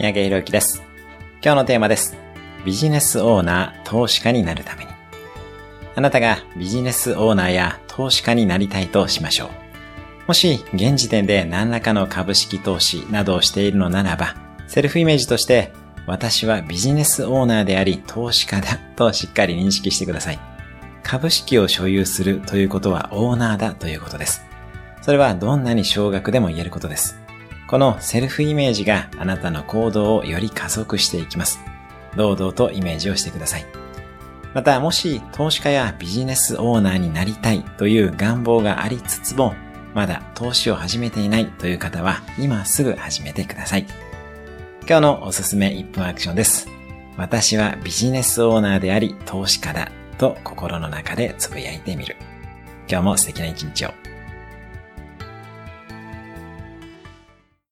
三宅宏之です。今日のテーマです。ビジネスオーナー、投資家になるために。あなたがビジネスオーナーや投資家になりたいとしましょう。もし、現時点で何らかの株式投資などをしているのならば、セルフイメージとして、私はビジネスオーナーであり投資家だとしっかり認識してください。株式を所有するということはオーナーだということです。それはどんなに少額でも言えることです。このセルフイメージがあなたの行動をより加速していきます。堂々とイメージをしてください。また、もし投資家やビジネスオーナーになりたいという願望がありつつも、まだ投資を始めていないという方は、今すぐ始めてください。今日のおすすめ1分アクションです。私はビジネスオーナーであり投資家だと心の中でつぶやいてみる。今日も素敵な一日を。